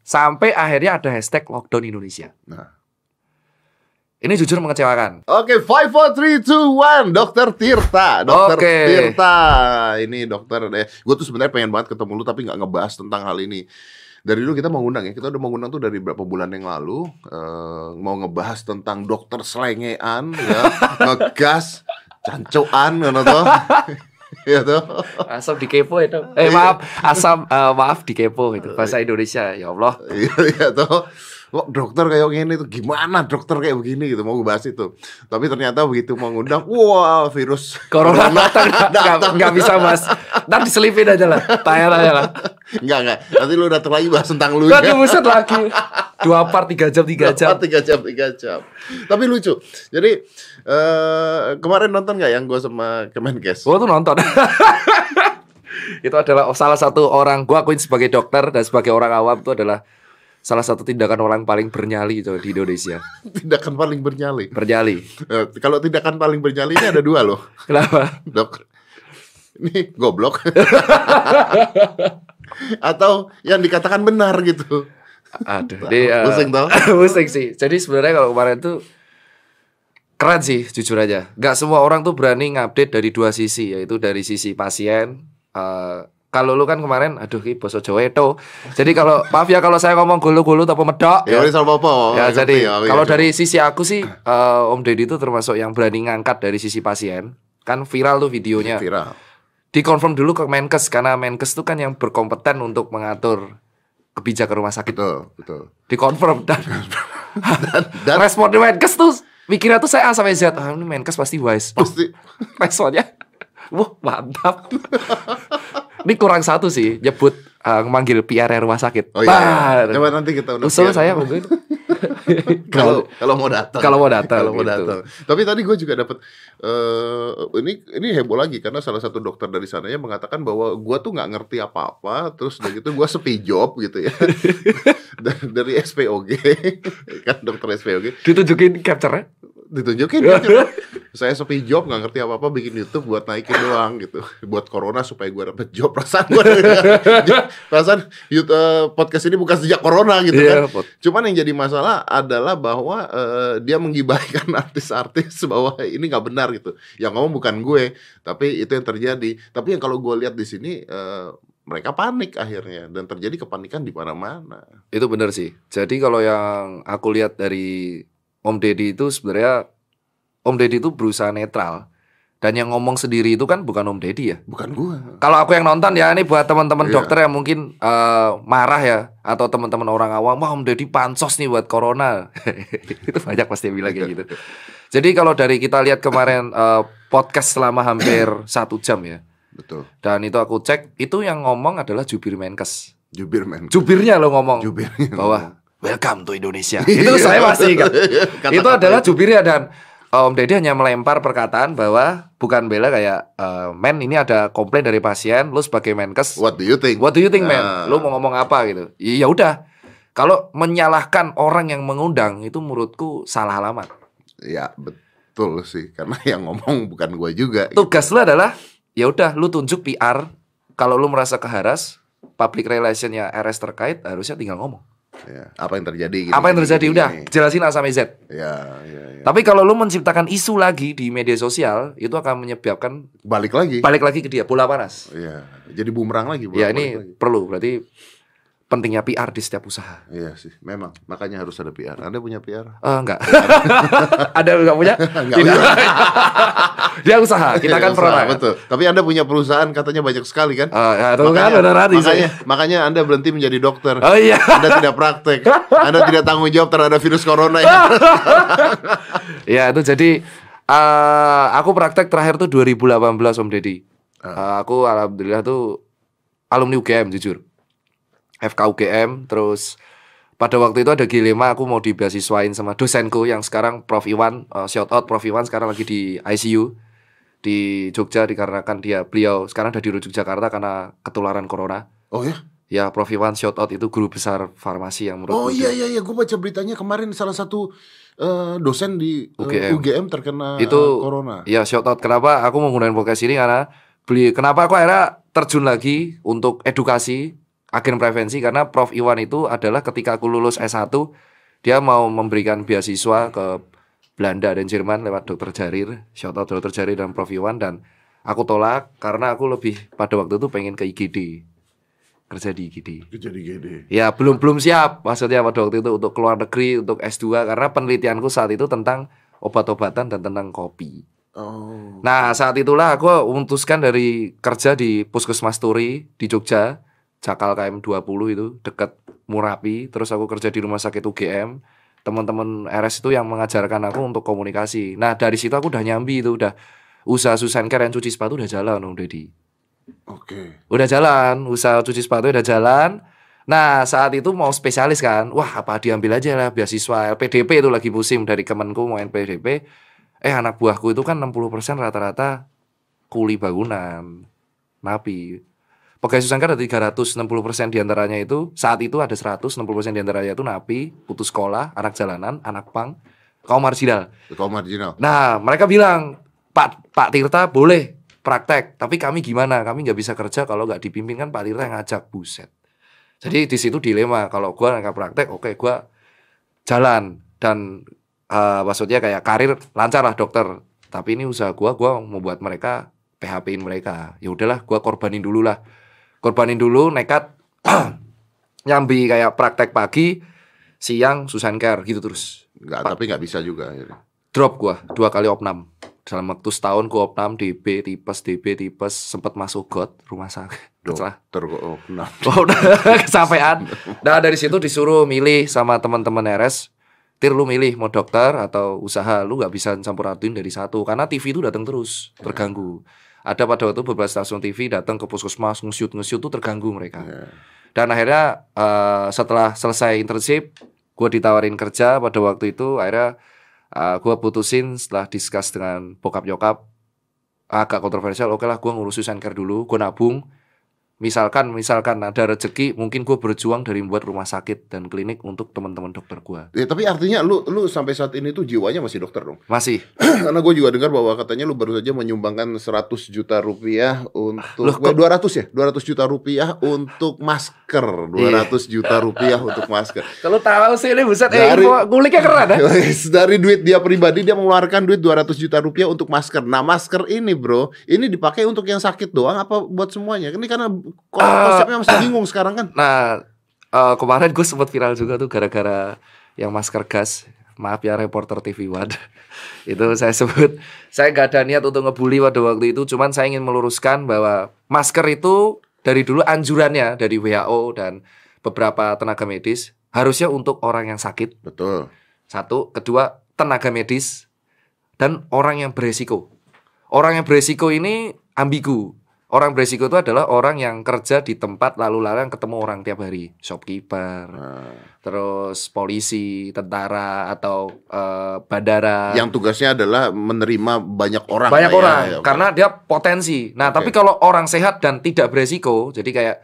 Sampai akhirnya ada hashtag lockdown Indonesia. Nah. Ini jujur mengecewakan. Oke, five, four, three, two, one, Dokter Tirta, Dokter Oke. Tirta. Ini dokter deh. Gue tuh sebenarnya pengen banget ketemu lu tapi nggak ngebahas tentang hal ini. Dari dulu kita mau ngundang ya, kita udah mau ngundang tuh dari berapa bulan yang lalu eh, mau ngebahas tentang dokter selengean, ya, ngegas, cancoan, ngono tuh. Ya tuh. Asam dikepo itu. Eh maaf, asam eh, maaf dikepo itu bahasa Indonesia. Ya Allah. Iya, iya tuh. Kok dokter kayak gini tuh gimana dokter kayak begini gitu mau gue bahas itu. Tapi ternyata begitu mau ngundang, wah virus Corona datang nggak- nggak nggak bisa mas. Ntar diselipin aja lah, tayar aja lah. Enggak, enggak. Nanti lu datang lagi bahas tentang lu. Gak buset lagi. Dua part tiga jam tiga jam. Tiga jam, tiga jam. Tapi lucu. Jadi eh kemarin nonton nggak yang gue sama Kemenkes? Gua tuh nonton. itu adalah salah satu orang gua akuin sebagai dokter dan sebagai orang awam itu adalah salah satu tindakan orang paling bernyali itu di Indonesia. Tindakan paling bernyali. Bernyali. Eh, kalau tindakan paling bernyali ini ada dua loh, Kenapa? dok. Ini goblok. Atau yang dikatakan benar gitu. Aduh, ini, eh, Pusing tau? pusing sih. Jadi sebenarnya kalau kemarin tuh keren sih, jujur aja. Gak semua orang tuh berani ngupdate dari dua sisi, yaitu dari sisi pasien. eh, kalau lu kan kemarin, aduh ki boso Jawa itu. Jadi kalau maaf ya kalau saya ngomong gulu-gulu tapi medok. Ya udah sama apa? Ya jadi ya, kalau dari sisi aku sih eh, Om Deddy itu termasuk yang berani ngangkat dari sisi pasien. Kan viral tuh videonya. viral. Dikonfirm dulu ke Menkes karena Menkes itu kan yang berkompeten untuk mengatur kebijakan rumah sakit. Betul, betul. Dikonfirm dan, dan- respon di Menkes tuh mikirnya tuh saya A sampai Z. Ah, ini Menkes pasti wise. Pasti Responnya Wah mantap Ini kurang satu sih Nyebut eh, Manggil PR rumah sakit. Oh iya. Bah, Coba nanti kita undang Usul Pian. saya mungkin kalau kalau mau datang. Kalau mau datang, kalau mau gitu. datang. Tapi tadi gue juga dapat eh ini ini heboh lagi karena salah satu dokter dari sananya mengatakan bahwa gue tuh nggak ngerti apa apa terus udah gitu gue sepi job gitu ya. Dari, dari SPOG kan dokter SPOG Ditunjukin capture-nya ditunjukin kan, saya sepi job nggak ngerti apa apa bikin YouTube buat naikin doang gitu buat corona supaya gue dapet job perasaan gue perasaan YouTube, eh, podcast ini bukan sejak corona gitu Iya, kan Pot. Cuman yang jadi masalah adalah bahwa eh, dia menggibahkan artis-artis bahwa ini nggak benar gitu. Yang ngomong bukan gue, tapi itu yang terjadi. Tapi yang kalau gue lihat di sini eh, mereka panik akhirnya dan terjadi kepanikan di mana-mana. Itu benar sih Jadi kalau yang aku lihat dari Om Deddy itu sebenarnya Om Deddy itu berusaha netral Dan yang ngomong sendiri itu kan bukan Om Deddy ya Bukan gue. Kalau aku yang nonton ya ini buat teman-teman Iya. dokter yang mungkin eh, marah ya atau teman-teman orang awam, wah Om Deddy pansos nih buat corona. itu banyak pasti yang bilang kayak gitu. Jadi kalau dari kita lihat kemarin eh, podcast selama hampir satu jam ya, Betul. dan itu aku cek itu yang ngomong adalah jubir Menkes. Jubir men. Jubirnya lo ngomong Jubirnya bahwa welcome to Indonesia. itu saya masih ingat. Kata-kata itu adalah jubirnya dan Om Deddy hanya melempar perkataan bahwa bukan bela kayak eh, men ini ada komplain dari pasien, lu sebagai Menkes What do you think? What do you think, man? Ah. Lu mau ngomong apa gitu? Ya udah. Kalau menyalahkan orang yang mengundang itu menurutku salah alamat. Ya betul sih karena yang ngomong bukan gue juga. gitu. Tugas lu adalah ya udah lu tunjuk PR kalau lu merasa keharas, public relationnya RS terkait harusnya tinggal ngomong. Ya, apa yang terjadi? Gini, apa yang terjadi gini, udah gini. jelasin A sampai Z. Ya, ya, ya. Tapi kalau lu menciptakan isu lagi di media sosial, itu akan menyebabkan Balik lagi. balik lagi ke dia bola panas. Iya, jadi bumerang lagi. Ya bolak-balik ini lagi. perlu berarti pentingnya PR di setiap usaha. Iya sih, memang. Makanya harus ada PR. Anda punya PR? Eh, enggak. Ada enggak punya? Enggak Tidak. Dia usaha, kita kan Iya, pernah. usaha, Betul. Tapi Anda punya perusahaan katanya banyak sekali kan? Oh, ya, itu kan makanya, saya. makanya Anda berhenti menjadi dokter. Oh iya. Anda tidak praktek. Anda tidak tanggung jawab terhadap virus corona ini. ya itu jadi eh aku praktek terakhir tuh 2018 Om Deddy. Eh, aku alhamdulillah tuh alumni UGM jujur. FK UGM terus pada waktu itu ada dilema aku mau dibeasiswain sama dosenku yang sekarang Prof Iwan eh, shout out Prof Iwan sekarang lagi di ICU di Jogja dikarenakan dia beliau sekarang udah dirujuk Jakarta karena ketularan corona. Oh ya? Ya Prof Iwan shout out itu guru besar farmasi yang menurut Oh iya iya iya, gue baca beritanya kemarin salah satu eh, dosen di eh, UGM. UGM, terkena Itu- eh, corona. Ya shout out kenapa aku menggunakan podcast ini karena beli kenapa aku akhirnya terjun lagi untuk edukasi agen prevensi karena Prof Iwan itu adalah ketika aku lulus S1 dia mau memberikan beasiswa ke Belanda dan Jerman lewat Dokter Jarir, shout out Dokter Jarir dan Prof Iwan dan aku tolak karena aku lebih pada waktu itu pengen ke IGD kerja di IGD. Jadi gede. Ya belum belum siap maksudnya pada waktu itu untuk keluar negeri untuk S2 karena penelitianku saat itu tentang obat-obatan dan tentang kopi. Oh. Nah saat itulah aku memutuskan dari kerja di Puskesmas Turi di Jogja, Jakal KM 20 itu dekat Murapi. Terus aku kerja di rumah sakit UGM. Teman-teman RS itu yang mengajarkan aku untuk komunikasi. Nah dari situ aku udah nyambi itu udah usaha Susan Care yang cuci sepatu udah jalan Om Deddy. Oke. Udah jalan, usaha cuci sepatu udah jalan. Nah saat itu mau spesialis kan, wah apa diambil aja lah beasiswa LPDP itu lagi musim dari Kemenku mau LPDP. Eh anak buahku itu kan 60% rata-rata kuli bangunan, napi. Pegawai Susan kan ada 360% di antaranya itu saat itu ada 160% di antaranya itu napi, putus sekolah, anak jalanan, anak pang, kaum marginal. Kaum marginal. Nah mereka bilang Pak Pak Tirta boleh praktek, tapi kami gimana? Kami nggak bisa kerja kalau nggak dipimpin kan Pak Tirta yang ngajak buset. Jadi di situ dilema kalau gua nggak praktek, oke gua jalan dan eh, maksudnya kayak karir lancar lah dokter. Tapi ini usaha gua, gua mau buat mereka PHP-in mereka. Ya udahlah, gua korbanin dulu lah. Korbanin dulu nekat nyambi kayak praktek pagi, siang Susan Care gitu terus. Enggak, tapi nggak bisa juga akhirnya. Drop gua dua kali opnam. Dalam waktu setahun gua opnam DB tipes DB tipes sempat masuk got rumah sakit. Dokter kok nah. Oh, udah kesampaian. Nah dari situ disuruh milih sama teman-teman RS. Tir lu milih mau dokter atau usaha lu nggak bisa campur aduin dari satu karena TV itu datang terus terganggu. Ada pada waktu beberapa stasiun TV datang ke puskesmas nge-shoot nge-shoot tuh terganggu mereka. Ya. Dan akhirnya eh, setelah selesai internship, gue ditawarin kerja pada waktu itu. Akhirnya eh, gue putusin setelah discuss dengan bokap nyokap agak kontroversial. Oke lah, gue ngurus Care dulu, gue nabung. Misalkan, misalkan ada rezeki, mungkin gue berjuang dari membuat rumah sakit dan klinik untuk teman-teman dokter gue. Ya, tapi artinya lu lu sampai saat ini tuh jiwanya masih dokter dong. Masih, Karena gue juga dengar bahwa katanya lu baru saja menyumbangkan 100 juta rupiah untuk Loh, kok- Wah, 200 ya? 200 juta rupiah untuk masker. 200 juta rupiah untuk masker. kalau tahu sih ini buset, eh, Dari- info nguliknya keren ya. Dari duit dia pribadi dia mengeluarkan duit 200 juta rupiah untuk masker. Nah, masker ini, Bro, ini dipakai untuk yang sakit doang apa buat semuanya? Ini karena kok Ah. konsepnya masih bingung sekarang kan. Nah, eh, kemarin gue sempat viral juga tuh gara-gara yang masker gas. Maaf ya reporter TV One. itu saya sebut saya gak ada niat untuk ngebully pada waktu itu, cuman saya ingin meluruskan bahwa masker itu dari dulu anjurannya dari WHO dan beberapa tenaga medis harusnya untuk orang yang sakit. Betul. Satu, kedua tenaga medis dan orang yang beresiko. Orang yang beresiko ini ambigu. Orang beresiko itu adalah orang yang kerja di tempat lalu lalang ketemu orang tiap hari, shopkeeper, Nah, terus polisi, tentara atau eh, bandara. yang tugasnya adalah menerima banyak orang. banyak lah ya. orang Ya, oke. karena dia potensi. Nah, Oke. tapi kalau orang sehat dan tidak beresiko, jadi kayak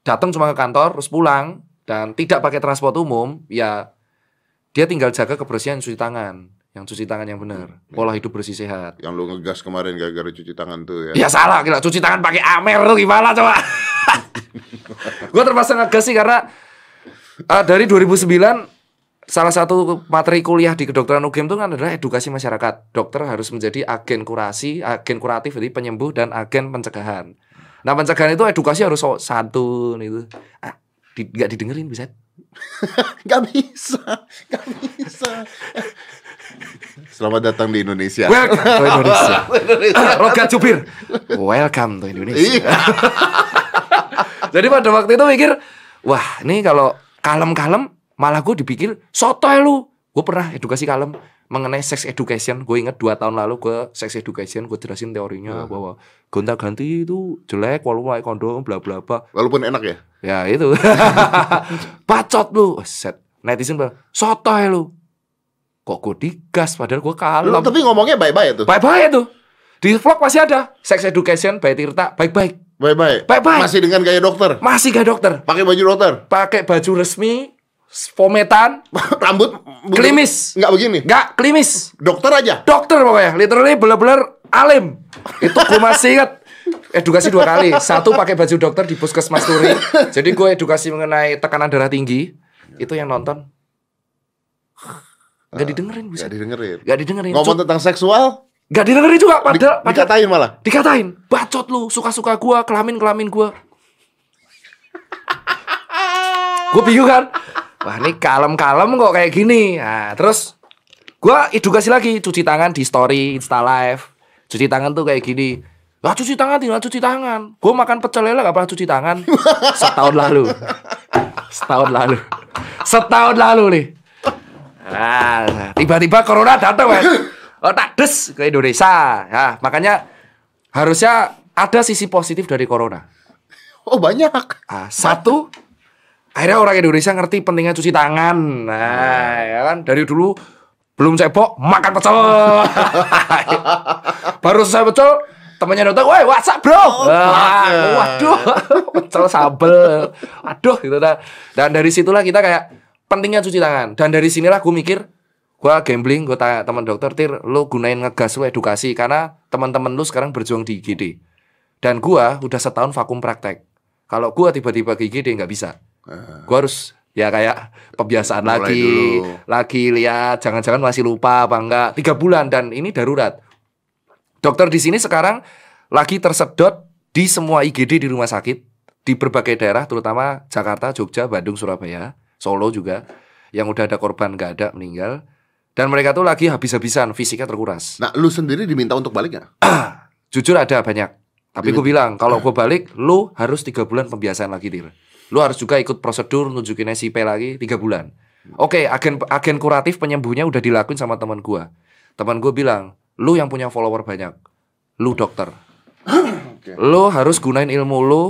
datang cuma ke kantor terus pulang dan tidak pakai transport umum, ya dia tinggal jaga kebersihan cuci tangan, yang cuci tangan yang benar, pola hidup bersih sehat. yang lu ngegas kemarin gara-gara cuci tangan tuh ya. Ya salah, gila cuci tangan pakai Amer tuh gimana coba? gue terpaksa ngegas sih karena ah, dari 2009 salah satu materi kuliah di kedokteran UGM itu kan adalah edukasi masyarakat. Dokter harus menjadi agen kurasi, agen kuratif jadi penyembuh dan agen pencegahan. Nah pencegahan itu edukasi harus santun itu. Ah, di, gak didengerin bisa. Gak bisa, gak bisa. Selamat datang di Indonesia. Welcome to Indonesia. Roga Jubir. Welcome to Indonesia. Iya. Jadi pada waktu itu mikir, wah ini kalau kalem-kalem malah gue dipikir sotoy lu. Gue pernah edukasi kalem mengenai sex education. Gue inget dua tahun lalu gue sex education gue jelasin teorinya bahwa gonta ganti itu jelek walau pakai kondom bla bla bla. Walaupun enak ya. Ya itu. Bacot lu. Oh, Set. Netizen bilang, sotoy lu. Kok gue digas padahal gue Lu, kalem. tapi ngomongnya baik-baik tuh. Baik-baik tuh. Di vlog masih ada sex education by Tirta baik-baik. Baik-baik. Baik-baik. Masih dengan gaya dokter. Masih gak dokter. Pakai baju dokter. Pakai baju resmi, pometan, Rambut Klimis. Nggak begini. nggak klimis. Dokter aja. Dokter pokoknya, literally bener-bener alim. Itu gue masih ingat. edukasi dua kali. Satu pakai baju dokter di puskesmas Turi. Jadi gue edukasi mengenai tekanan darah tinggi. Itu yang nonton. Gak didengerin, Gak bisa. didengerin. Gak didengerin. Ngomong Cuk. tentang seksual, Gak didengerin juga. di- Padahal, padahal dikatain malah. dikatain. Bacot lu, suka-suka gua, kelamin-kelamin gua. gue bingung kan. Wah ini kalem-kalem kok kayak gini. Nah, terus gua edukasi lagi, cuci tangan di story, Insta live. Cuci tangan tuh kayak gini. Lah cuci tangan tinggal cuci tangan. Gue makan pecel lele gak pernah cuci tangan. Setahun lalu. Setahun lalu. Setahun lalu nih. Nah, tiba-tiba corona datang, Mas. Oh, tak des ke Indonesia. Ya, makanya harusnya ada sisi positif dari corona. Oh banyak. Ah, satu, akhirnya orang Indonesia ngerti pentingnya cuci tangan. Nah, ya kan dari dulu belum cebok makan pecel. Baru selesai pecel, temannya datang, "Woi, WhatsApp, Bro." Wah, waduh, pecel sambel. Aduh, gitu dah. Dan dari situlah kita kayak pentingnya cuci tangan. Dan dari sinilah gue mikir, gua gambling, gue tanya teman dokter, "Tir, lu gunain ngegas lu edukasi karena teman-teman lu sekarang berjuang di IGD." Dan gua udah setahun vakum praktek. Kalau gua tiba-tiba ke IGD nggak bisa. Gua harus ya kayak pembiasaan Mulai lagi, dulu. lagi lihat jangan-jangan masih lupa apa enggak. Tiga bulan dan ini darurat. Dokter di sini sekarang lagi tersedot di semua IGD di rumah sakit di berbagai daerah terutama Jakarta, Jogja, Bandung, Surabaya, Solo juga yang udah ada korban nggak ada meninggal dan mereka tuh lagi habis-habisan fisiknya terkuras. Nah, lu sendiri diminta untuk balik nggak? Jujur ada banyak. Tapi gue bilang kalau gue balik, lu harus tiga bulan pembiasaan lagi dir. Lu harus juga ikut prosedur nunjukin SIP lagi tiga bulan. Oke, agen agen kuratif penyembuhnya udah dilakuin sama teman gue. Teman gue bilang, lu yang punya follower banyak, lu dokter. Oke. Lu harus gunain ilmu lu,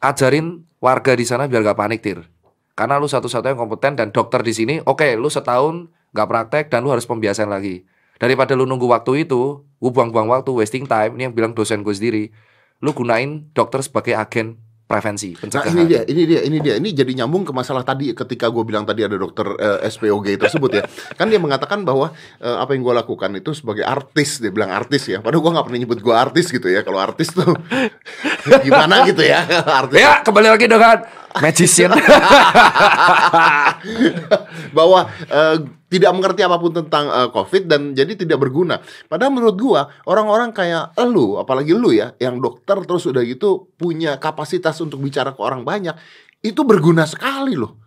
ajarin warga di sana biar gak panik tir. Karena lu satu-satunya yang kompeten dan dokter di sini, oke, lu setahun gak praktek dan lu harus pembiasaan lagi. Daripada lu nunggu waktu itu, lu buang-buang waktu, wasting time. Ini yang bilang dosen gue sendiri. Lu gunain dokter sebagai agen prevensi, Nah pencegahan. ini dia, ini dia, ini dia. Ini jadi nyambung ke masalah tadi ketika gue bilang tadi ada dokter eh, SPOG tersebut ya. Kan dia mengatakan bahwa eh, apa yang gue lakukan itu sebagai artis. Dia bilang artis ya. Padahal gue nggak pernah nyebut gue artis gitu ya. Kalau artis tuh gimana gitu ya artis. Ya, kembali lagi dengan magician. bahwa eh, tidak mengerti apa pun tentang eh, COVID dan jadi tidak berguna. Padahal menurut gua orang-orang kayak elu, apalagi lu ya, yang dokter terus udah gitu punya kapasitas untuk bicara ke orang banyak, itu berguna sekali loh.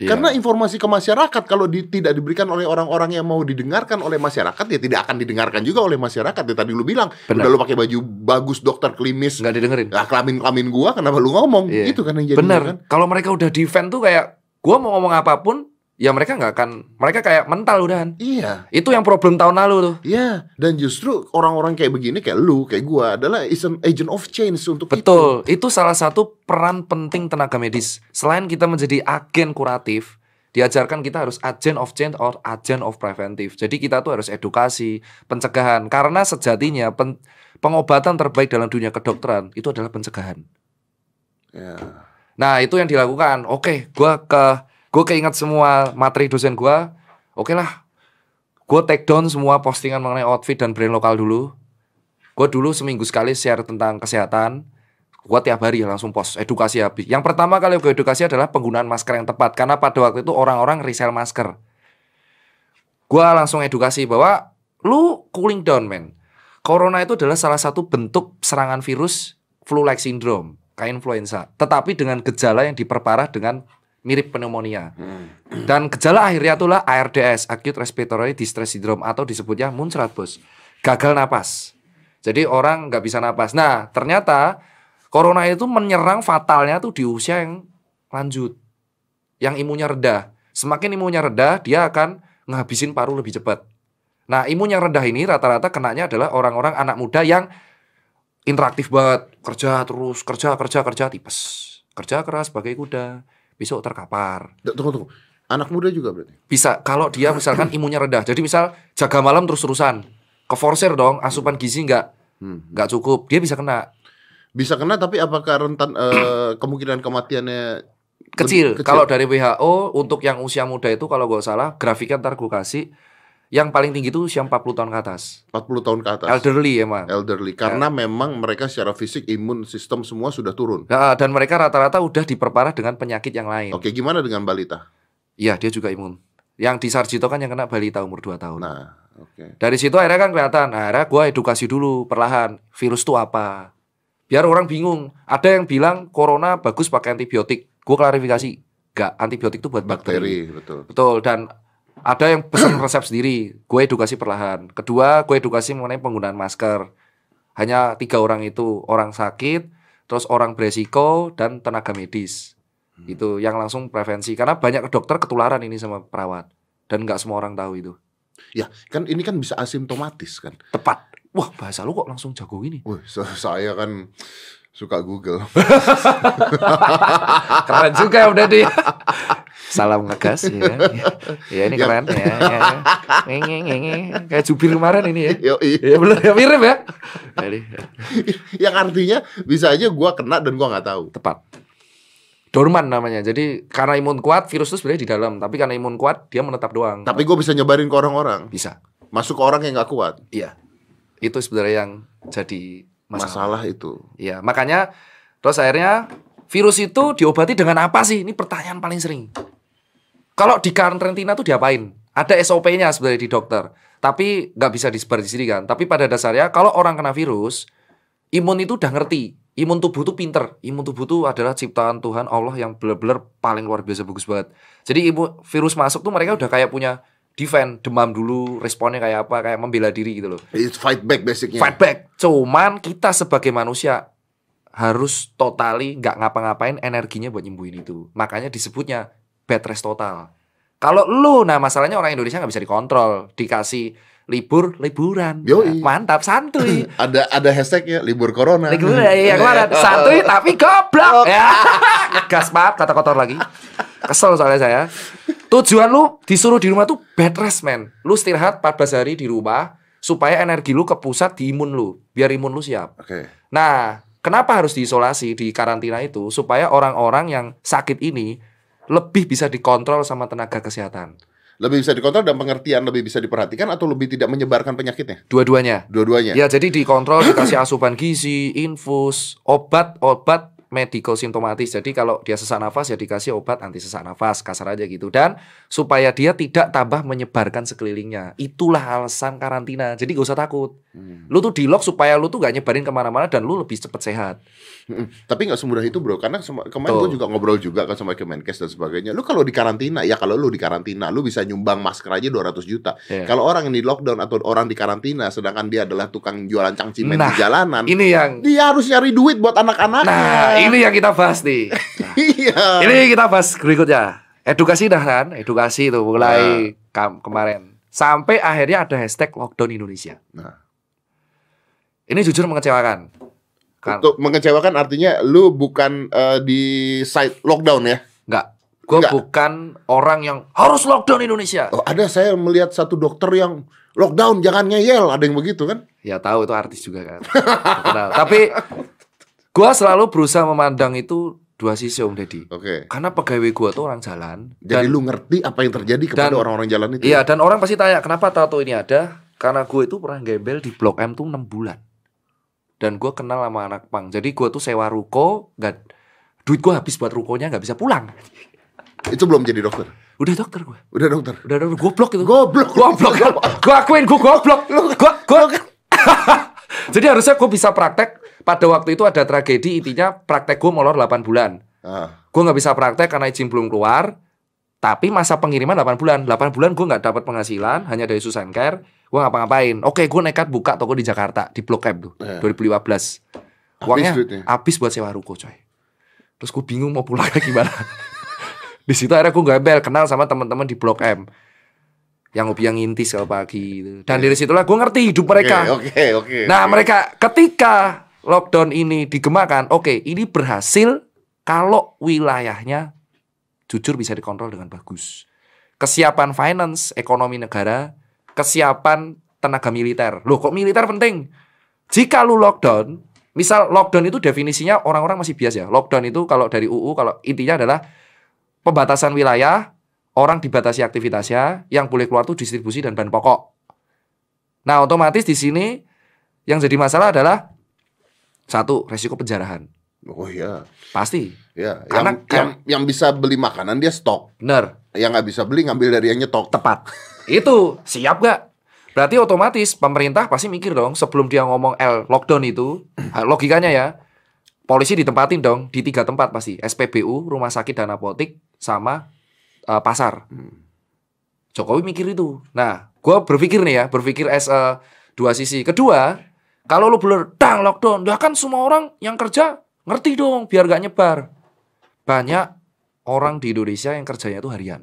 Iya. Karena informasi ke masyarakat kalau di- tidak diberikan oleh orang-orang yang mau didengarkan oleh masyarakat ya tidak akan didengarkan juga oleh masyarakat. Ya tadi lu bilang, Benar. udah lu pakai baju bagus dokter klimis, nggak didengerin. Nah, kelamin-kelamin gua kenapa lu ngomong? Iya. Itu kan yang jadi Bener. kan. Kalau mereka udah defend tuh kayak, gua mau ngomong apa pun, ya mereka nggak akan, mereka kayak mental udahan. Iya. Itu yang problem tahun lalu tuh. Iya, dan justru orang-orang kayak begini kayak lu, kayak gua adalah is an agent of change untuk Betul, itu salah satu peran penting tenaga medis. Selain kita menjadi agen kuratif, diajarkan kita harus agent of change or agent of preventive. Jadi kita tuh harus edukasi, pencegahan. Karena sejatinya pen- pengobatan terbaik dalam dunia kedokteran itu adalah pencegahan. itu. Ya. Nah itu yang dilakukan. Oke, gua ke gue keinget semua materi dosen gua. Oke lah, gue take down semua postingan mengenai outfit dan brand lokal dulu. Gue dulu seminggu sekali share tentang kesehatan. Gue tiap hari langsung post edukasi habis. Yang pertama kali gue edukasi adalah penggunaan masker yang tepat. Karena pada waktu itu orang-orang resell masker. Gue langsung edukasi bahwa lu cooling down man. Corona itu adalah salah satu bentuk serangan virus flu-like syndrome, kayak influenza. Tetapi dengan gejala yang diperparah dengan mirip pneumonia. Dan gejala akhirnya itulah ARDS, Acute Respiratory Distress Syndrome atau disebutnya muncrat bos. Gagal napas. Jadi orang nggak bisa napas. Nah ternyata corona itu menyerang fatalnya tuh di usia yang lanjut. Yang imunnya rendah. Semakin imunnya rendah, dia akan ngabisin paru lebih cepat. Nah imun yang rendah ini rata-rata kenanya adalah orang-orang anak muda yang interaktif banget. Kerja terus, kerja, kerja, kerja, tipes. Kerja keras sebagai kuda. Besok terkapar Tunggu tunggu. Anak muda juga berarti. bisa kalau dia misalkan imunnya rendah. Jadi misal jaga malam terus-terusan, keforsir dong, asupan gizi nggak Hmm. nggak cukup, dia bisa kena Bisa kena tapi apakah rentan eh, kemungkinan kematiannya kecil. kecil? Kalau dari WHO untuk yang usia muda itu kalau nggak salah grafiknya ntar gue kasih Yang paling tinggi itu usia 40 tahun ke atas. 40 tahun ke atas. Elderly emang. elderly karena memang mereka secara fisik imun sistem semua sudah turun. Nah, dan mereka rata-rata udah diperparah dengan penyakit yang lain. Oke, gimana dengan balita? Iya, dia juga imun. Yang di Sarjito kan yang kena balita umur 2 tahun. Nah, oke. Dari situ akhirnya kan kelihatan. Nah, akhirnya gue edukasi dulu perlahan. Virus itu apa? Biar orang bingung. Ada yang bilang corona bagus pakai antibiotik. Gue klarifikasi. Gak, antibiotik itu buat bakteri. Bakteri, betul. Betul. Dan ada yang pesan resep sendiri. Gue edukasi perlahan. Kedua, gue edukasi mengenai penggunaan masker. Hanya tiga orang itu. Orang sakit, terus orang beresiko, dan tenaga medis. Itu yang langsung prevensi. Karena banyak dokter ketularan ini sama perawat. Dan nggak semua orang tahu itu. Ya, kan ini kan bisa asimptomatis kan. Tepat. Wah, bahasa lu kok langsung jago gini. Wih, saya kan suka Google. Keren juga ya udah deh. Salam ngegas ya. Ya ini keren ya. ya. Nge, nge, nge. Kayak jubir kemarin ini ya. Yoi. Ya bener ya mirip ya. Jadi Yang artinya bisa aja gua kena dan gua nggak tahu. tepat. Dorman namanya. Jadi karena imun kuat virus itu sebenarnya di dalam, tapi karena imun kuat dia menetap doang. Tapi gue bisa nyebarin ke orang-orang. bisa. Masuk ke orang yang nggak kuat. Iya. Itu sebenarnya yang jadi masalah. Masalah itu. Iya, makanya terus akhirnya virus itu diobati dengan apa sih? Ini pertanyaan paling sering. Kalau di karantina tuh diapain? Ada SOP-nya sebenarnya di dokter. Tapi nggak bisa disebar di sini kan. Tapi pada dasarnya kalau orang kena virus, imun itu udah ngerti. Imun tubuh tuh pinter. Imun tubuh tuh adalah ciptaan Tuhan Allah yang bener-bener paling luar biasa bagus banget. Jadi imun virus masuk tuh mereka udah kayak punya defend, demam dulu, responnya kayak apa, kayak membela diri gitu loh It's fight back basicnya. fight back. Cuman kita sebagai manusia harus totali nggak ngapa-ngapain energinya buat nyembuhin itu. Makanya disebutnya bed rest total. Kalau lu, nah masalahnya orang Indonesia nggak bisa dikontrol, dikasih libur liburan, Yoi. Nah, mantap santuy. Ada ada hashtagnya libur corona. Liburan ya kemarin santuy tapi goblok ya. Gas maaf kata kotor lagi. Kesel soalnya saya. Tujuan lu disuruh di rumah tuh bed rest man. Lu istirahat 14 hari di rumah supaya energi lu kepusat di imun lu, biar imun lu siap. Oke. Nah, kenapa harus diisolasi di karantina itu supaya orang-orang yang sakit ini lebih bisa dikontrol sama tenaga kesehatan. Lebih bisa dikontrol dan pengertian lebih bisa diperhatikan atau lebih tidak menyebarkan penyakitnya? Dua-duanya. Dua-duanya. Ya, jadi dikontrol, dikasih asupan gizi, infus, obat-obat medical simptomatis. Jadi kalau dia sesak nafas ya dikasih obat anti sesak nafas, kasar aja gitu. Dan supaya dia tidak tambah menyebarkan sekelilingnya. Itulah alasan karantina. Jadi gak usah takut. Hmm. Lu tuh di lock supaya lu tuh gak nyebarin ke mana-mana dan lu lebih cepet sehat. Mm-mm. Tapi nggak semudah itu bro, karena kemarin gue juga ngobrol juga kan sama Kemenkes dan sebagainya. Lu kalau di karantina, ya kalau lu di karantina, lu bisa nyumbang masker aja 200 juta. Iya. Kalau orang yang di lockdown atau orang di karantina, sedangkan dia adalah tukang jualan cangcimen Nah, di jalanan, Ini yang dia harus nyari duit buat anak-anaknya. Nah, ini yang kita bahas nih. iya. Ini kita bahas berikutnya. Edukasi dah kan, edukasi itu mulai kam- kemarin. Sampai akhirnya ada hashtag lockdown Indonesia. Nah, Ini jujur mengecewakan. Kan, untuk mengecewakan artinya lu bukan eh, di site lockdown ya. enggak. Gue bukan orang yang harus lockdown Indonesia. Oh, ada saya melihat satu dokter yang lockdown jangan ngeyel, ada yang begitu kan? Ya tahu itu artis juga kan. Tapi gue selalu berusaha memandang itu dua sisi Om Deddy. Oke. Karena pegawai gue tuh orang jalan. Jadi dan- lu ngerti apa yang terjadi kepada orang-orang jalan itu? Iya dan orang pasti tanya kenapa tato ini ada? Karena gue itu pernah gembel di Blok M tuh 6 bulan. Dan gue kenal sama anak pang. Jadi gue tuh sewa ruko, nggak duit gue habis buat rukonya nggak bisa pulang. Itu belum jadi dokter. Udah dokter gue, Udah dokter. udah dokter goblok itu. Goblok. goblok. gue akuin gue goblok. Gue gue. Jadi harusnya gue bisa praktek. Pada waktu itu ada tragedi intinya praktek gue molor 8 bulan. Ah, Gue nggak bisa praktek karena izin belum keluar. Tapi masa pengiriman 8 bulan. 8 bulan gue nggak dapat penghasilan, hanya dari Susan Care. Gue ngapa-ngapain. Oke, gue nekat buka toko di Jakarta di Blok M tuh, Eh. 2015. Uangnya habis buat sewa ruko, coy. Terus gue bingung mau pulangnya gimana. di situ akhirnya gue gabel kenal sama teman-teman di Blok M yang hobi yang ngintis kalau pagi gitu. Dan dari situlah gue ngerti hidup mereka. Oke, oke. Nah, oke. mereka ketika lockdown ini digemakan, oke, ini berhasil kalau wilayahnya jujur bisa dikontrol dengan bagus. Kesiapan finance, ekonomi negara, kesiapan tenaga militer. Loh, kok militer penting? Jika lu lockdown, misal lockdown itu definisinya orang-orang masih biasa ya. Lockdown itu kalau dari UU kalau intinya adalah pembatasan wilayah, orang dibatasi aktivitasnya, yang boleh keluar tuh distribusi dan bahan pokok. Nah, otomatis di sini yang jadi masalah adalah satu, resiko penjarahan. Oh iya. Pasti. Ya, Karena yang, yang yang bisa beli makanan dia stok. Bener, Yang nggak bisa beli ngambil dari yang nyetok. tepat. Itu siap gak? Berarti otomatis pemerintah pasti mikir dong sebelum dia ngomong L lockdown itu, logikanya ya, polisi ditempatin dong di tiga tempat pasti, SPBU, rumah sakit dan apotik, sama eh, pasar. Jokowi mikir itu. Nah, gue berpikir nih ya, berpikir as a dua sisi. Kedua, kalau lu bener dang lockdown, ya kan semua orang yang kerja ngerti dong biar gak nyebar. Banyak orang di Indonesia yang kerjanya itu harian.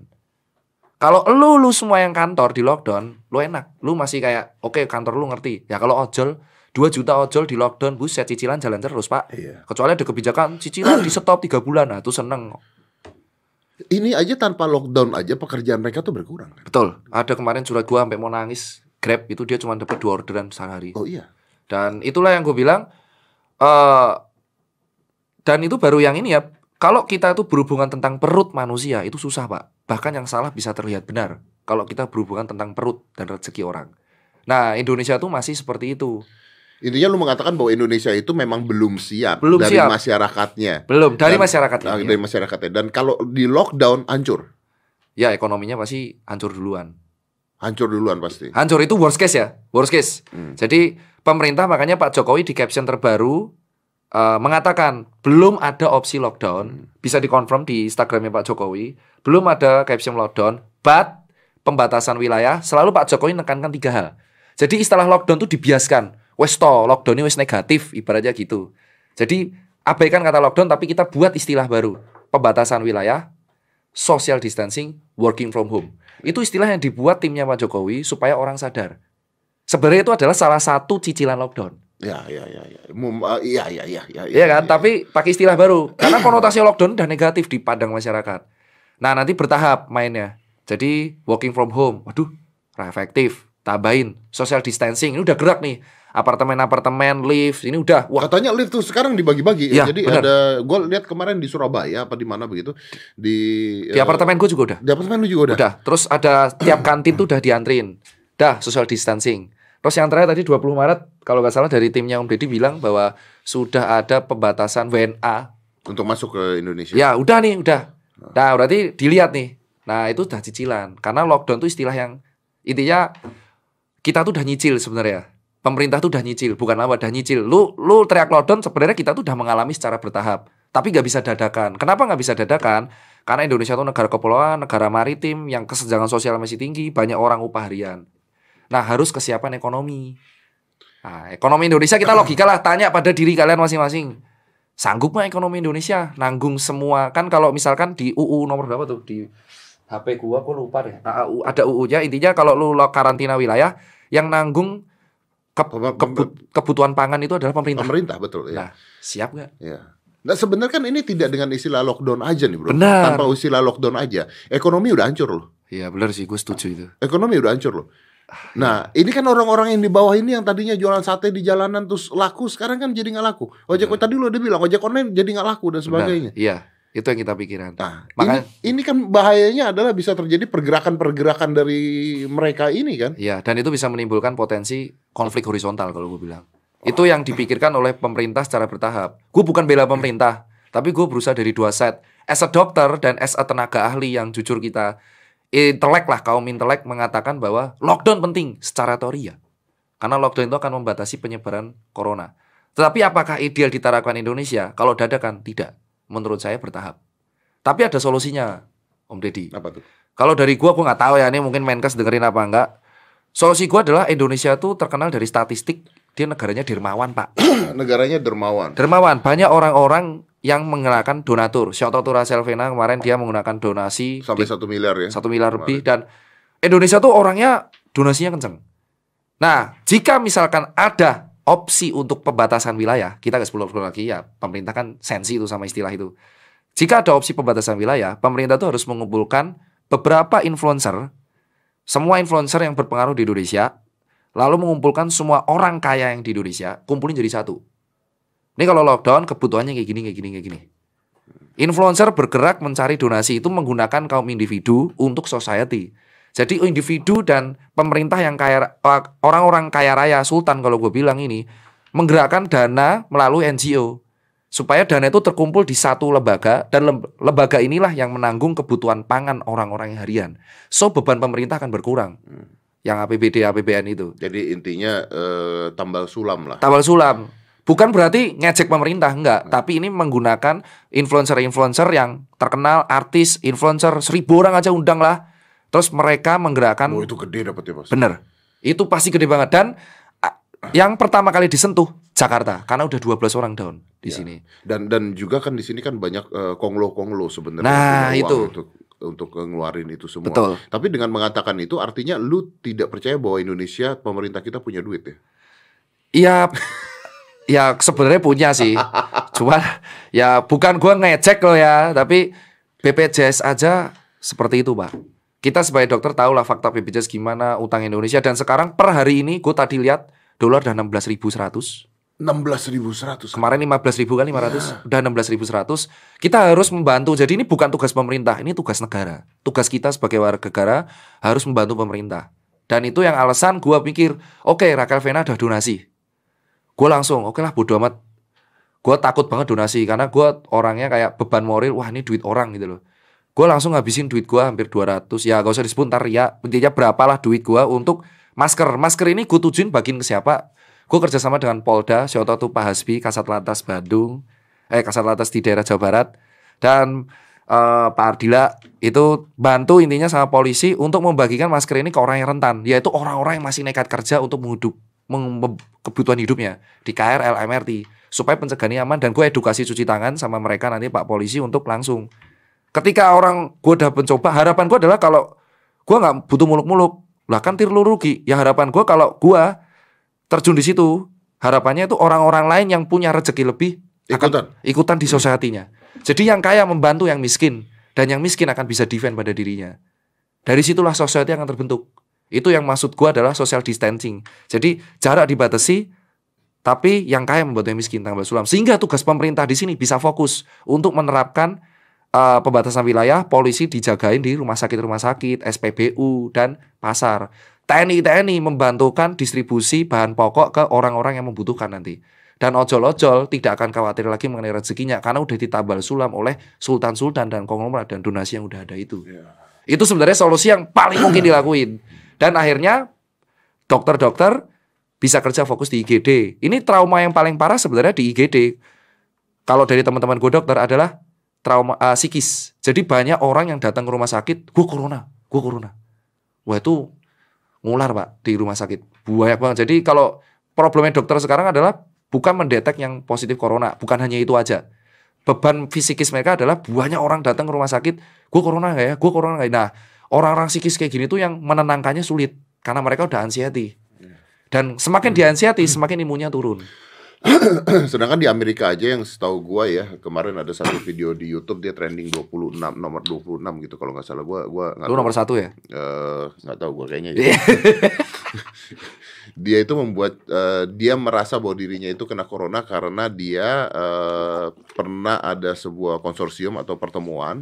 Kalau lu lu semua yang kantor di lockdown, lu enak. Lu masih kayak oke kantor lu ngerti. Ya kalau ojol 2 juta ojol di lockdown, buset cicilan jalan terus, Pak. Iya. Kecuali ada kebijakan cicilan di stop 3 bulan. Nah, itu seneng. Ini aja tanpa lockdown aja pekerjaan mereka tuh berkurang. kan? Betul. Ada kemarin surat gua sampai mau nangis. Grab itu dia cuma dapat dua orderan sehari. Oh iya. Dan itulah yang gue bilang eh dan itu baru yang ini ya. Kalau kita itu berhubungan tentang perut manusia itu susah, Pak. Bahkan yang salah bisa terlihat benar kalau kita berhubungan tentang perut dan rezeki orang. Nah, Indonesia tuh masih seperti itu. Intinya lu mengatakan bahwa Indonesia itu memang belum siap Belum dari siap. masyarakatnya. Belum dari Dan- masyarakat Nah, ini. dari masyarakatnya. Dan kalau di lockdown hancur. Ya, ekonominya pasti hancur duluan. Hancur duluan pasti. Hancur itu worst case ya, worst case. Hmm. Jadi pemerintah makanya Pak Jokowi di caption terbaru eh, mengatakan belum ada opsi lockdown, bisa dikonfirm di Instagramnya Pak Jokowi, belum ada caption lockdown, but pembatasan wilayah selalu Pak Jokowi menekankan tiga hal. Jadi istilah lockdown itu dibiaskan, wes to lockdown wes negatif, ibaratnya gitu. Jadi abaikan kata lockdown tapi kita buat istilah baru, pembatasan wilayah, social distancing, working from home. Itu istilah yang dibuat timnya Pak Jokowi supaya orang sadar. Sebenarnya itu adalah salah satu cicilan lockdown. Ya, ya, ya, ya. Mum- uh, iya, iya, iya, iya. Iya kan? Tapi pakai istilah baru. Karena konotasi lockdown udah negatif di pandang masyarakat. Nah, nanti bertahap mainnya. Jadi working from home. Waduh, efektif. Tambahin social distancing. Ini udah gerak nih. Apartemen-apartemen, lift. Ini udah wah Katanya lift tuh sekarang dibagi-bagi. Iya, Jadi benar. ada gue lihat kemarin di Surabaya apa di mana begitu di di eh, apartemen gue juga udah. di apartemen lu juga udah. Udah. Terus ada tiap kantin tuh udah diantrin. Dah social distancing. Terus yang terakhir tadi 20 Maret kalau nggak salah dari timnya Om Deddy bilang bahwa sudah ada pembatasan WNA untuk masuk ke Indonesia. Ya udah nih udah. Nah berarti dilihat nih. Nah itu udah cicilan. Karena lockdown tuh istilah yang intinya kita tuh udah nyicil sebenarnya. Pemerintah tuh udah nyicil, bukan apa udah nyicil. Lu lu teriak lockdown sebenarnya kita tuh udah mengalami secara bertahap. Tapi nggak bisa dadakan. Kenapa nggak bisa dadakan? Karena Indonesia tuh negara kepulauan, negara maritim yang kesenjangan sosial masih tinggi, banyak orang upah harian. Nah harus kesiapan ekonomi. Nah, ekonomi Indonesia kita logika lah tanya pada diri kalian masing-masing sanggup nggak ekonomi Indonesia nanggung semua kan kalau misalkan di UU nomor berapa tuh di HP gua gua lupa deh Nah, ada UU-nya intinya kalau lu karantina wilayah yang nanggung ke- kebu- kebutuhan pangan itu adalah pemerintah. Pemerintah betul ya. Nah, siap nggak? Ya. Nah sebenarnya kan ini tidak dengan istilah lockdown aja nih bro. Benar. Tanpa istilah lockdown aja, ekonomi udah hancur loh. Iya benar sih, gue setuju itu. Ekonomi udah hancur loh. Ah, Nah, ini kan orang-orang yang di bawah ini yang tadinya jualan sate di jalanan terus laku, sekarang kan jadi nggak laku. Ojek Benar. tadi lu udah bilang ojek online jadi nggak laku dan sebagainya. Iya, itu yang kita pikiran. Nah, Makanya- ini, ini kan bahayanya adalah bisa terjadi pergerakan-pergerakan dari mereka ini kan. Iya, dan itu bisa menimbulkan potensi konflik horizontal kalau gue bilang. Itu yang dipikirkan oleh pemerintah secara bertahap. Gue bukan bela pemerintah, tapi gue berusaha dari dua side. As a dokter dan as a tenaga ahli yang jujur kita intelek lah kaum intelek mengatakan bahwa lockdown penting secara teori ya. Karena lockdown itu akan membatasi penyebaran corona. Tetapi apakah ideal diterapkan Indonesia? Kalau dadakan tidak. Menurut saya bertahap. Tapi ada solusinya, Om Deddy. Apa tuh? Kalau dari gua gua nggak tahu ya ini mungkin Menkes dengerin apa enggak. Solusi gua adalah Indonesia tuh terkenal dari statistik dia negaranya dermawan, Pak. Negaranya dermawan. Dermawan, banyak orang-orang yang menggunakan donatur. Shout out to Rachel Vena kemarin dia menggunakan donasi Sampai satu miliar ya. satu miliar lebih dan Indonesia tuh orangnya donasinya kenceng. Nah, jika misalkan ada opsi untuk pembatasan wilayah, kita nggak 10 lagi ya, pemerintah kan sensi itu sama istilah itu. Jika ada opsi pembatasan wilayah, pemerintah tuh harus mengumpulkan beberapa influencer, semua influencer yang berpengaruh di Indonesia, lalu mengumpulkan semua orang kaya yang di Indonesia, kumpulin jadi satu. Ini kalau lockdown kebutuhannya kayak gini, kayak gini, kayak gini. Influencer bergerak mencari donasi itu menggunakan kaum individu untuk society. Jadi individu dan pemerintah yang kaya orang-orang kaya raya sultan kalau gue bilang ini menggerakkan dana melalui NGO supaya dana itu terkumpul di satu lembaga dan lembaga inilah yang menanggung kebutuhan pangan orang-orang yang harian. So beban pemerintah akan berkurang. Hmm. Yang APBD APBN itu. Jadi intinya eh, tambal sulam lah. Tambal sulam. Bukan berarti ngecek pemerintah enggak, hmm. tapi ini menggunakan influencer-influencer yang terkenal, artis, influencer seribu orang aja undang lah. Terus mereka menggerakkan. Oh itu gede dapetnya pasti. Bener, itu pasti gede banget dan yang pertama kali disentuh Jakarta karena udah 12 orang down di ya. sini. Dan dan juga kan di sini kan banyak uh, konglo-konglo sebenarnya. Nah, itu untuk untuk ngeluarin itu semua. Betul. Tapi dengan mengatakan itu artinya lu tidak percaya bahwa Indonesia pemerintah kita punya duit ya? Iya Ya sebenarnya punya sih. Cuma ya bukan gua ngecek loh ya, tapi BPJS aja seperti itu, Pak. Kita sebagai dokter tahu lah fakta BPJS gimana utang Indonesia dan sekarang per hari ini gue tadi lihat dolar udah 16.100. 16.100. Kemarin 15.000 kan 500, ya. udah 16.100. Kita harus membantu. Jadi ini bukan tugas pemerintah, ini tugas negara. Tugas kita sebagai warga negara harus membantu pemerintah. Dan itu yang alasan gue pikir, oke okay, Raquel Vena udah donasi gue langsung oke okay lah bodo amat gue takut banget donasi karena gue orangnya kayak beban moral wah ini duit orang gitu loh gue langsung ngabisin duit gue hampir 200 ya gak usah disebut ntar ya. Intinya berapa lah duit gue untuk masker. Masker ini gue tujuin bagiin ke siapa? Gue kerjasama dengan Polda out tuh Pak Hasbi Kasat Lantas Bandung eh Kasat Lantas di daerah Jawa Barat. Dan uh, Pak Ardila itu bantu intinya sama polisi untuk membagikan masker ini ke orang yang rentan yaitu orang-orang yang masih nekat kerja untuk menghidup kebutuhan hidupnya di KRL, MRT supaya pencegahannya aman dan gue edukasi cuci tangan sama mereka nanti Pak Polisi untuk langsung ketika orang gue udah mencoba harapan gue adalah kalau gue nggak butuh muluk-muluk. Lah kan tir rugi. Ya harapan gue kalau gue terjun di situ harapannya itu orang-orang lain yang punya rezeki lebih ikutan. ikutan di sosiatinya jadi yang kaya membantu yang miskin dan yang miskin akan bisa defend pada dirinya. Dari situlah society akan terbentuk. Itu yang maksud gua adalah social distancing. Jadi jarak dibatasi tapi yang kaya membantu yang miskin tambah sulam. Sehingga tugas pemerintah di sini bisa fokus untuk menerapkan uh, pembatasan wilayah, polisi dijagain di rumah sakit-rumah sakit, SPBU dan pasar. TNI TNI membantukan distribusi bahan pokok ke orang-orang yang membutuhkan nanti. Dan ojol-ojol tidak akan khawatir lagi mengenai rezekinya karena udah ditambal sulam oleh sultan-sultan dan konglomerat dan donasi yang udah ada itu. Yeah. Itu sebenarnya solusi yang paling mungkin dilakuin. Dan akhirnya dokter-dokter bisa kerja fokus di IGD. Ini trauma yang paling parah sebenarnya di IGD. Kalau dari teman-teman gue dokter adalah trauma uh, psikis. Jadi banyak orang yang datang ke rumah sakit, gue corona, gue corona. Wah itu ngular pak di rumah sakit. Banyak banget. Jadi kalau problemnya dokter sekarang adalah bukan mendetek yang positif corona, bukan hanya itu aja. Beban fisikis mereka adalah banyak orang datang ke rumah sakit, gue corona nggak ya, gue corona nggak. Ya? Nah orang-orang psikis kayak gini tuh yang menenangkannya sulit karena mereka udah anxiety. Dan semakin dia anxiety, semakin imunnya turun. Sedangkan di Amerika aja yang setahu gua ya, kemarin ada satu video di YouTube dia trending 26 nomor 26 gitu kalau nggak salah gua gua Lu nomor satu ya? Eh nggak tahu gua kayaknya ya. dia itu membuat uh, dia merasa bahwa dirinya itu kena corona karena dia uh, pernah ada sebuah konsorsium atau pertemuan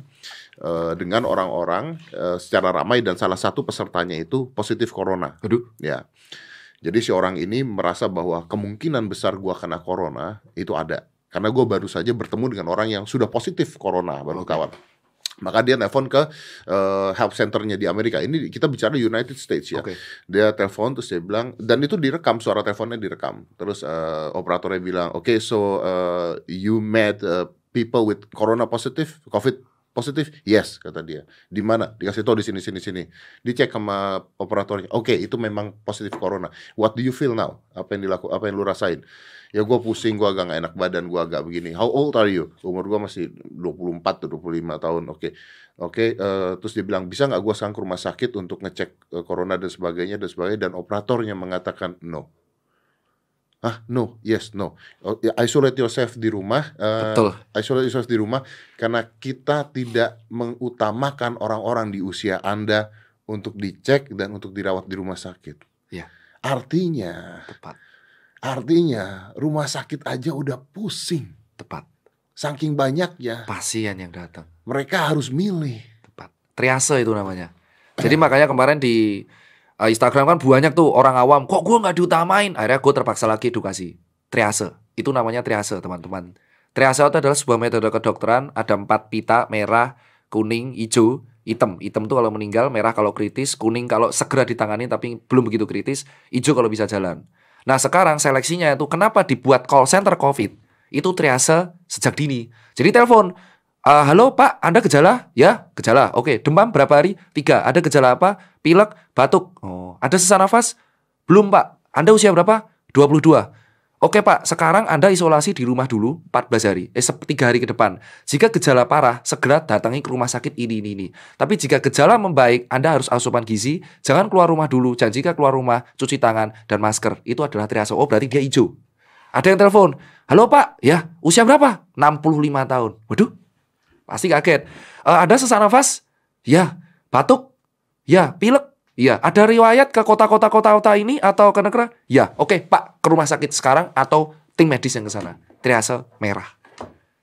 uh, dengan orang-orang uh, secara ramai dan salah satu pesertanya itu positif corona. Aduh. Ya. Jadi si orang ini merasa bahwa kemungkinan besar gua kena corona itu ada. Karena gue baru saja bertemu dengan orang yang sudah positif corona baru okay. kawan. Maka dia telepon ke uh, help centernya di Amerika. Ini kita bicara United States ya. Okay. Dia telepon terus dia bilang dan itu direkam suara teleponnya direkam. Terus uh, operatornya bilang, "Oke, okay, so uh, you met uh, people with corona positive, COVID positif yes kata dia. Di mana? Dikasih tahu di sini sini sini. Dicek sama operatornya. Oke okay, itu memang positif corona. What do you feel now? Apa yang dilaku apa yang lu rasain? Ya gue pusing gue agak gak enak badan gue agak begini. How old are you? Umur gue masih 24 tuh 25 tahun. Oke. Okay. oke okay, uh, eh, terus dia bilang bisa nggak gue sekarang ke rumah sakit untuk ngecek uh, corona dan sebagainya dan sebagainya? Dan operatornya mengatakan no Ah, no, yes, no. Oh, ya, isolate yourself di rumah. Uh, Betul. Isolate yourself di rumah karena kita tidak mengutamakan orang-orang di usia Anda untuk dicek dan untuk dirawat di rumah sakit. Ya. Artinya, tepat. Artinya, rumah sakit aja udah pusing. Tepat. Saking banyaknya, Pasien yang datang. mereka harus milih. Tepat. Triase itu namanya. Jadi makanya kemarin di uh, Instagram kan banyak tuh orang awam, kok gue nggak diutamain? Akhirnya gue terpaksa lagi edukasi. Triase. Itu namanya triase, teman-teman. Triase itu adalah sebuah metode kedokteran. Ada empat pita, merah, kuning, hijau, hitam. Hitam tuh kalau meninggal, merah kalau kritis, kuning kalau segera ditangani tapi belum begitu kritis, hijau kalau bisa jalan. Nah sekarang seleksinya itu kenapa dibuat call center COVID? Itu triase sejak dini. Jadi telepon, "Ah, halo Pak, Anda gejala? Ya, gejala. Oke, demam berapa hari? Tiga. Ada gejala apa? Pilek, batuk. Oh, ada sesak nafas? Belum Pak. Anda usia berapa? 22. Oke Pak, sekarang Anda isolasi di rumah dulu 14 hari, eh 3 hari ke depan. Jika gejala parah, segera datangi ke rumah sakit ini, ini, ini. Tapi jika gejala membaik, Anda harus asupan gizi, jangan keluar rumah dulu. Dan jika keluar rumah, cuci tangan dan masker. Itu adalah triase. Oh, berarti dia hijau. Ada yang telepon, halo Pak, ya usia berapa? 65 tahun. Waduh, pasti kaget. "Eh, ada sesak nafas? Ya. Batuk? Ya. Pilek? Ya. Ada riwayat ke kota-kota kota-kota ini atau ke negara? Ya. Oke, Pak, ke rumah sakit sekarang atau tim medis yang ke sana. Triase merah.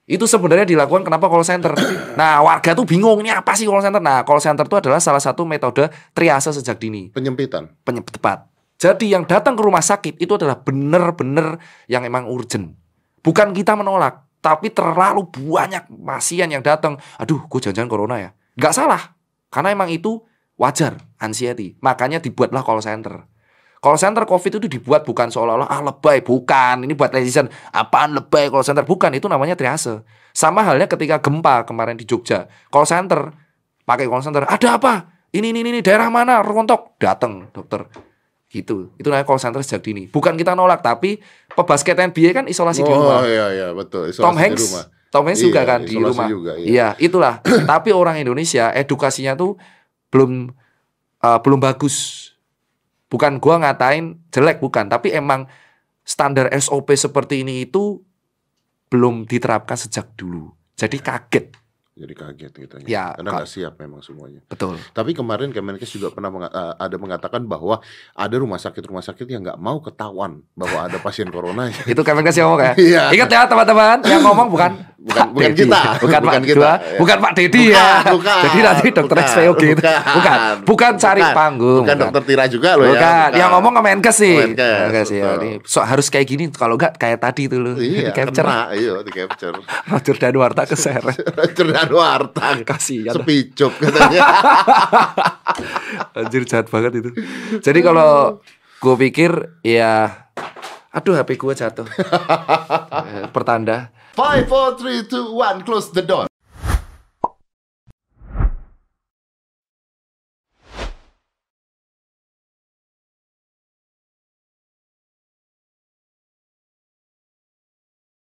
Itu sebenarnya dilakukan kenapa call center. Nah, warga tuh bingung ini apa sih call center? Nah, call center itu adalah salah satu metode triase sejak dini Penyempitan. penyebab tepat. Jadi yang datang ke rumah sakit itu adalah benar-benar yang emang urgent. Bukan kita menolak, tapi terlalu banyak pasien yang datang. Aduh, gue jangan-jangan corona ya. Nggak salah, karena emang itu wajar, anxiety. Makanya dibuatlah call center. Call center COVID itu dibuat bukan seolah-olah ah lebay, bukan. Ini buat netizen, apaan lebay call center? Bukan, itu namanya triase. Sama halnya ketika gempa kemarin di Jogja. Call center, pakai call center, ada apa? Ini, ini, ini, daerah mana? Rontok. Datang, dokter. Gitu. Itu namanya call center sejak dini. Bukan kita nolak, tapi pebasket NBA kan isolasi di rumah. Oh iya iya betul. Isolasi Tom di Hanks, rumah. Tom Hanks Iya, juga kan di rumah. juga, iya. iya. itulah. Tapi orang Indonesia edukasinya tuh belum uh, belum bagus. Bukan gua ngatain jelek bukan, tapi emang standar SOP seperti ini itu belum diterapkan sejak dulu. Jadi kaget. Jadi kaget gitu Ya, Karena Kak. nggak siap memang semuanya. Betul. Tapi kemarin Kemenkes juga pernah menga- eh, ada mengatakan bahwa ada rumah sakit-rumah sakit yang nggak mau ketahuan bahwa ada pasien corona. Itu Kemenkes yang ngomong ya. Iya. Ingat ya teman-teman, yang ngomong bukan Bukan- Pak bukan kita. bukan, Bukan Pak kita, Dua, ya. bukan Pak Dedi Bukan, ya. bukan, Jadi nanti dokter bukan, SPOG gitu. bukan. Bukan, bukan cari Bukan. panggung. Bukan dokter Tira juga loh ya. Bukan, yang ngomong Kemenkes sih. Kemenkes, ya. Ini so, harus kayak gini kalau enggak kayak tadi tuh lu. Iya, Di capture kena, iya di capture. Roger Danuarta keseret. Cerdas harta. Kasihan. Sepicup katanya. Anjir jahat banget itu. Jadi kalau gue pikir ya aduh HP gue jatuh. Eh, Pertanda. Five, four, three, two, one, close the door.